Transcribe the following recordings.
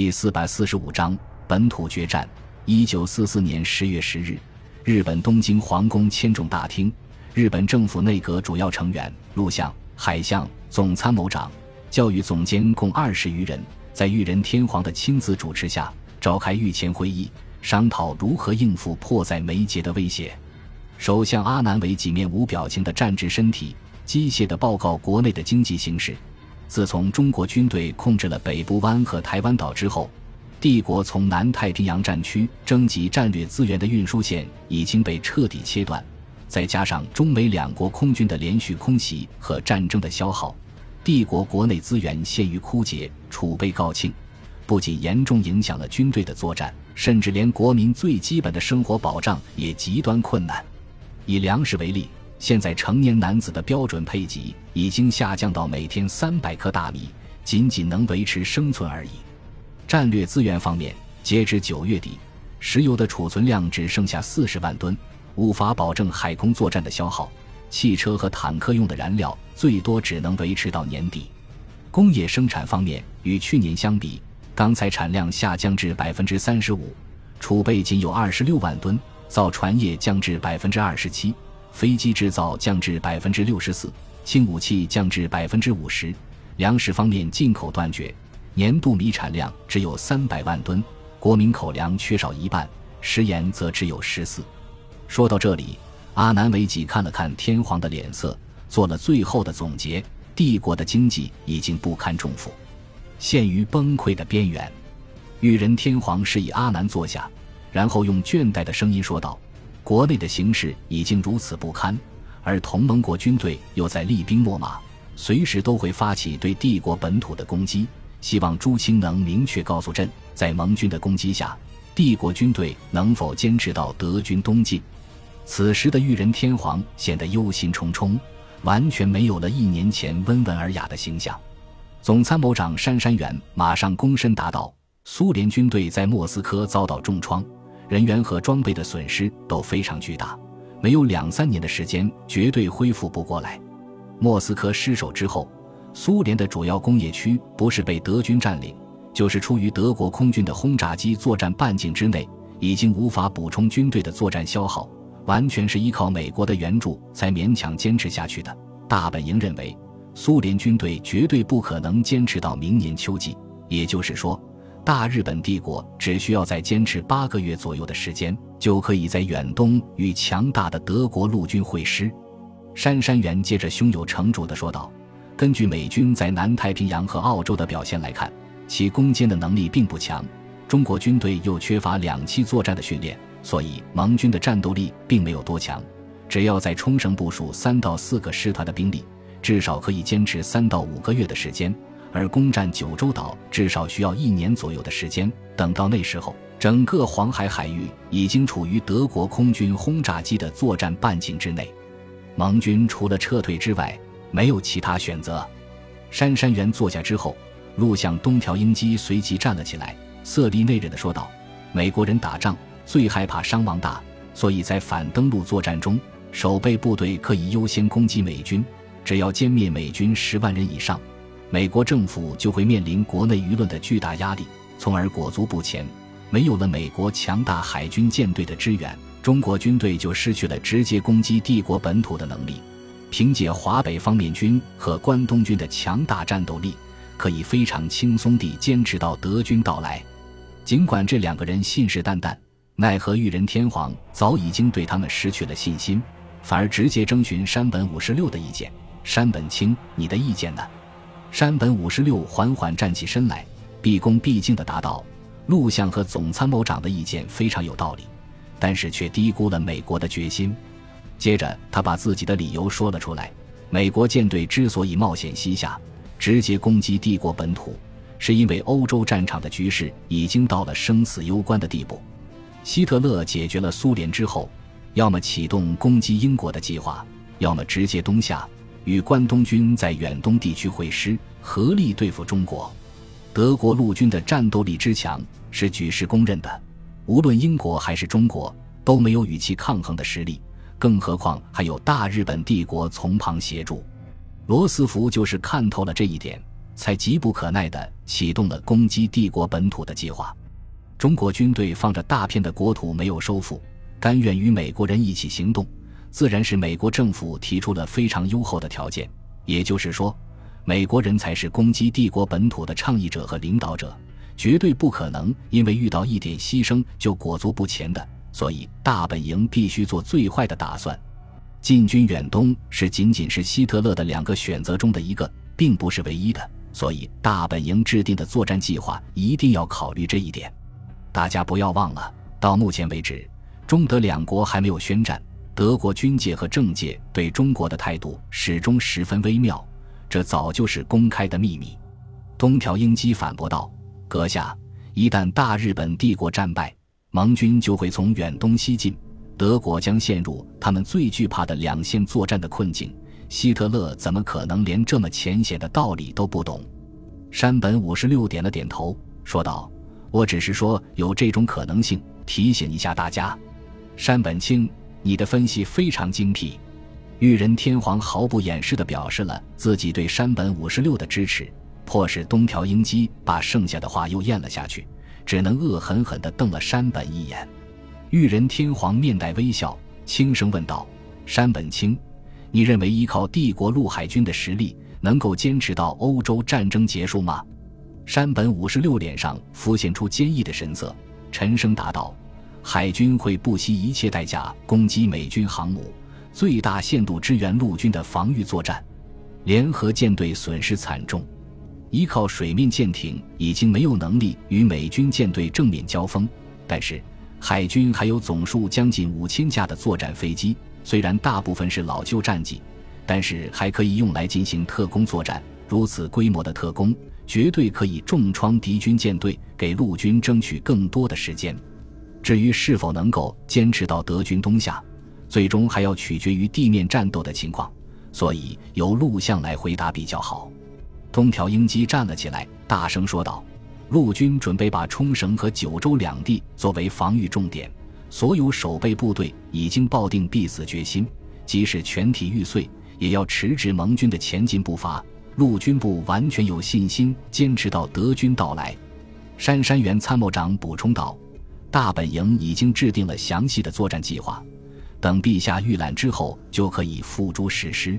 第四百四十五章本土决战。一九四四年十月十日，日本东京皇宫千众大厅，日本政府内阁主要成员陆相、海相、总参谋长、教育总监共二十余人，在裕仁天皇的亲自主持下召开御前会议，商讨如何应付迫在眉睫的威胁。首相阿南惟几面无表情的站直身体，机械地报告国内的经济形势。自从中国军队控制了北部湾和台湾岛之后，帝国从南太平洋战区征集战略资源的运输线已经被彻底切断，再加上中美两国空军的连续空袭和战争的消耗，帝国国内资源陷于枯竭、储备告罄，不仅严重影响了军队的作战，甚至连国民最基本的生活保障也极端困难。以粮食为例。现在成年男子的标准配给已经下降到每天三百克大米，仅仅能维持生存而已。战略资源方面，截至九月底，石油的储存量只剩下四十万吨，无法保证海空作战的消耗。汽车和坦克用的燃料最多只能维持到年底。工业生产方面，与去年相比，钢材产量下降至百分之三十五，储备仅有二十六万吨；造船业降至百分之二十七。飞机制造降至百分之六十四，轻武器降至百分之五十，粮食方面进口断绝，年度米产量只有三百万吨，国民口粮缺少一半，食盐则只有十四。说到这里，阿南惟几看了看天皇的脸色，做了最后的总结：帝国的经济已经不堪重负，陷于崩溃的边缘。裕仁天皇示意阿南坐下，然后用倦怠的声音说道。国内的形势已经如此不堪，而同盟国军队又在厉兵秣马，随时都会发起对帝国本土的攻击。希望朱清能明确告诉朕，在盟军的攻击下，帝国军队能否坚持到德军东进。此时的裕仁天皇显得忧心忡忡，完全没有了一年前温文尔雅的形象。总参谋长杉山元马上躬身答道：“苏联军队在莫斯科遭到重创。”人员和装备的损失都非常巨大，没有两三年的时间，绝对恢复不过来。莫斯科失守之后，苏联的主要工业区不是被德军占领，就是出于德国空军的轰炸机作战半径之内，已经无法补充军队的作战消耗，完全是依靠美国的援助才勉强坚持下去的。大本营认为，苏联军队绝对不可能坚持到明年秋季，也就是说。大日本帝国只需要再坚持八个月左右的时间，就可以在远东与强大的德国陆军会师。杉山元接着胸有成竹地说道：“根据美军在南太平洋和澳洲的表现来看，其攻坚的能力并不强。中国军队又缺乏两栖作战的训练，所以盟军的战斗力并没有多强。只要在冲绳部署三到四个师团的兵力，至少可以坚持三到五个月的时间。”而攻占九州岛至少需要一年左右的时间。等到那时候，整个黄海海域已经处于德国空军轰炸机的作战半径之内，盟军除了撤退之外没有其他选择。杉山元坐下之后，陆相东条英机随即站了起来，色厉内荏地说道：“美国人打仗最害怕伤亡大，所以在反登陆作战中，守备部队可以优先攻击美军，只要歼灭美军十万人以上。”美国政府就会面临国内舆论的巨大压力，从而裹足不前。没有了美国强大海军舰队的支援，中国军队就失去了直接攻击帝国本土的能力。凭借华北方面军和关东军的强大战斗力，可以非常轻松地坚持到德军到来。尽管这两个人信誓旦旦，奈何裕仁天皇早已经对他们失去了信心，反而直接征询山本五十六的意见。山本清，你的意见呢？山本五十六缓缓站起身来，毕恭毕敬地答道：“陆相和总参谋长的意见非常有道理，但是却低估了美国的决心。”接着，他把自己的理由说了出来：美国舰队之所以冒险西下，直接攻击帝国本土，是因为欧洲战场的局势已经到了生死攸关的地步。希特勒解决了苏联之后，要么启动攻击英国的计划，要么直接东下。与关东军在远东地区会师，合力对付中国。德国陆军的战斗力之强是举世公认的，无论英国还是中国都没有与其抗衡的实力，更何况还有大日本帝国从旁协助。罗斯福就是看透了这一点，才急不可耐地启动了攻击帝国本土的计划。中国军队放着大片的国土没有收复，甘愿与美国人一起行动，自然是美国政府提出了非常优厚的条件。也就是说，美国人才是攻击帝国本土的倡议者和领导者，绝对不可能因为遇到一点牺牲就裹足不前的。所以，大本营必须做最坏的打算。进军远东是仅仅是希特勒的两个选择中的一个，并不是唯一的。所以，大本营制定的作战计划一定要考虑这一点。大家不要忘了，到目前为止，中德两国还没有宣战，德国军界和政界对中国的态度始终十分微妙，这早就是公开的秘密。东条英机反驳道：“阁下，一旦大日本帝国战败，盟军就会从远东西进。”德国将陷入他们最惧怕的两线作战的困境。希特勒怎么可能连这么浅显的道理都不懂？山本五十六点了点头，说道：“我只是说有这种可能性，提醒一下大家。”山本清，你的分析非常精辟。裕仁天皇毫不掩饰地表示了自己对山本五十六的支持，迫使东条英机把剩下的话又咽了下去，只能恶狠狠地瞪了山本一眼。裕仁天皇面带微笑，轻声问道：“山本清，你认为依靠帝国陆海军的实力，能够坚持到欧洲战争结束吗？”山本五十六脸上浮现出坚毅的神色，沉声答道：“海军会不惜一切代价攻击美军航母，最大限度支援陆军的防御作战。联合舰队损失惨重，依靠水面舰艇已经没有能力与美军舰队正面交锋，但是。”海军还有总数将近五千架的作战飞机，虽然大部分是老旧战机，但是还可以用来进行特工作战。如此规模的特工，绝对可以重创敌军舰队，给陆军争取更多的时间。至于是否能够坚持到德军东下，最终还要取决于地面战斗的情况，所以由陆相来回答比较好。东条英机站了起来，大声说道。陆军准备把冲绳和九州两地作为防御重点，所有守备部队已经抱定必死决心，即使全体玉碎，也要迟滞盟军的前进步伐。陆军部完全有信心坚持到德军到来。杉山原参谋长补充道：“大本营已经制定了详细的作战计划，等陛下预览之后就可以付诸实施。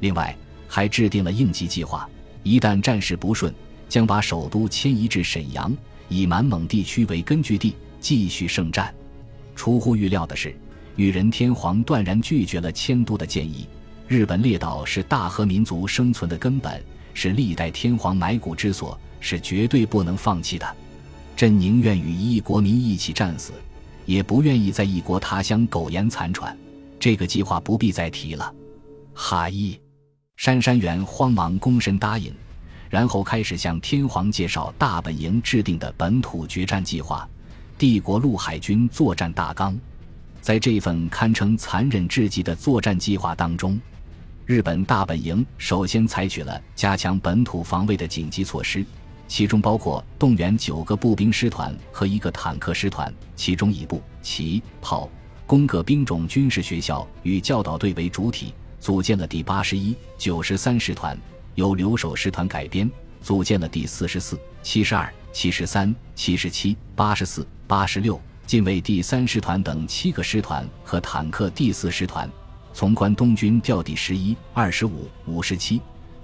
另外，还制定了应急计划，一旦战事不顺。”将把首都迁移至沈阳，以满蒙地区为根据地继续圣战。出乎预料的是，裕仁天皇断然拒绝了迁都的建议。日本列岛是大和民族生存的根本，是历代天皇埋骨之所，是绝对不能放弃的。朕宁愿与一国民一起战死，也不愿意在异国他乡苟延残喘。这个计划不必再提了。哈伊，杉山元慌忙躬身答应。然后开始向天皇介绍大本营制定的本土决战计划，帝国陆海军作战大纲。在这份堪称残忍至极的作战计划当中，日本大本营首先采取了加强本土防卫的紧急措施，其中包括动员九个步兵师团和一个坦克师团，其中以步、骑、炮、攻各兵种军事学校与教导队为主体，组建了第八十一、九十三师团。由留守师团改编，组建了第四十四、七十二、七十三、七十七、八十四、八十六近卫第三师团等七个师团和坦克第四师团。从关东军调第十一、二十五、五十七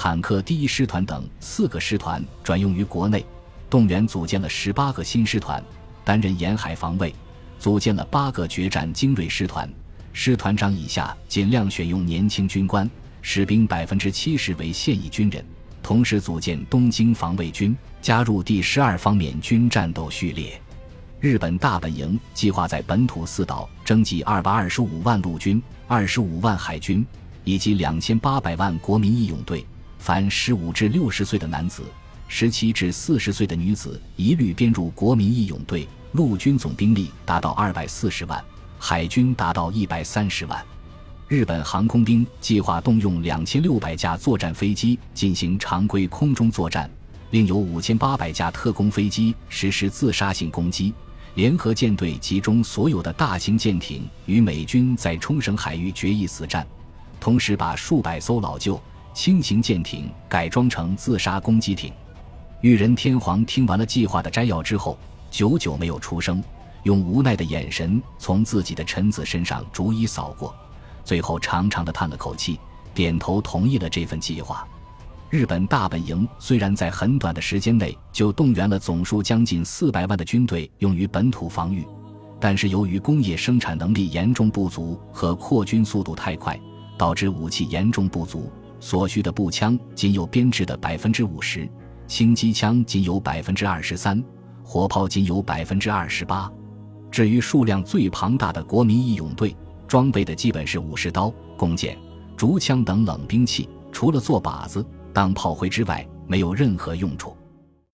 坦克第一师团等四个师团转用于国内，动员组建了十八个新师团，担任沿海防卫。组建了八个决战精锐师团，师团长以下尽量选用年轻军官。士兵百分之七十为现役军人，同时组建东京防卫军，加入第十二方面军战斗序列。日本大本营计划在本土四岛征集二百二十五万陆军、二十五万海军以及两千八百万国民义勇队，凡十五至六十岁的男子、十七至四十岁的女子一律编入国民义勇队。陆军总兵力达到二百四十万，海军达到一百三十万。日本航空兵计划动用两千六百架作战飞机进行常规空中作战，另有五千八百架特工飞机实施自杀性攻击。联合舰队集中所有的大型舰艇与美军在冲绳海域决一死战，同时把数百艘老旧、轻型舰艇改装成自杀攻击艇。裕仁天皇听完了计划的摘要之后，久久没有出声，用无奈的眼神从自己的臣子身上逐一扫过，最后长长的叹了口气，点头同意了这份计划。日本大本营虽然在很短的时间内就动员了总数将近四百万的军队用于本土防御，但是由于工业生产能力严重不足和扩军速度太快，导致武器严重不足，所需的步枪仅有编制的百分之五十，轻机枪仅有百分之二十三，火炮仅有百分之二十八。至于数量最庞大的国民义勇队，装备的基本是武士刀、弓箭、竹枪等冷兵器，除了做靶子。当炮灰之外，没有任何用处。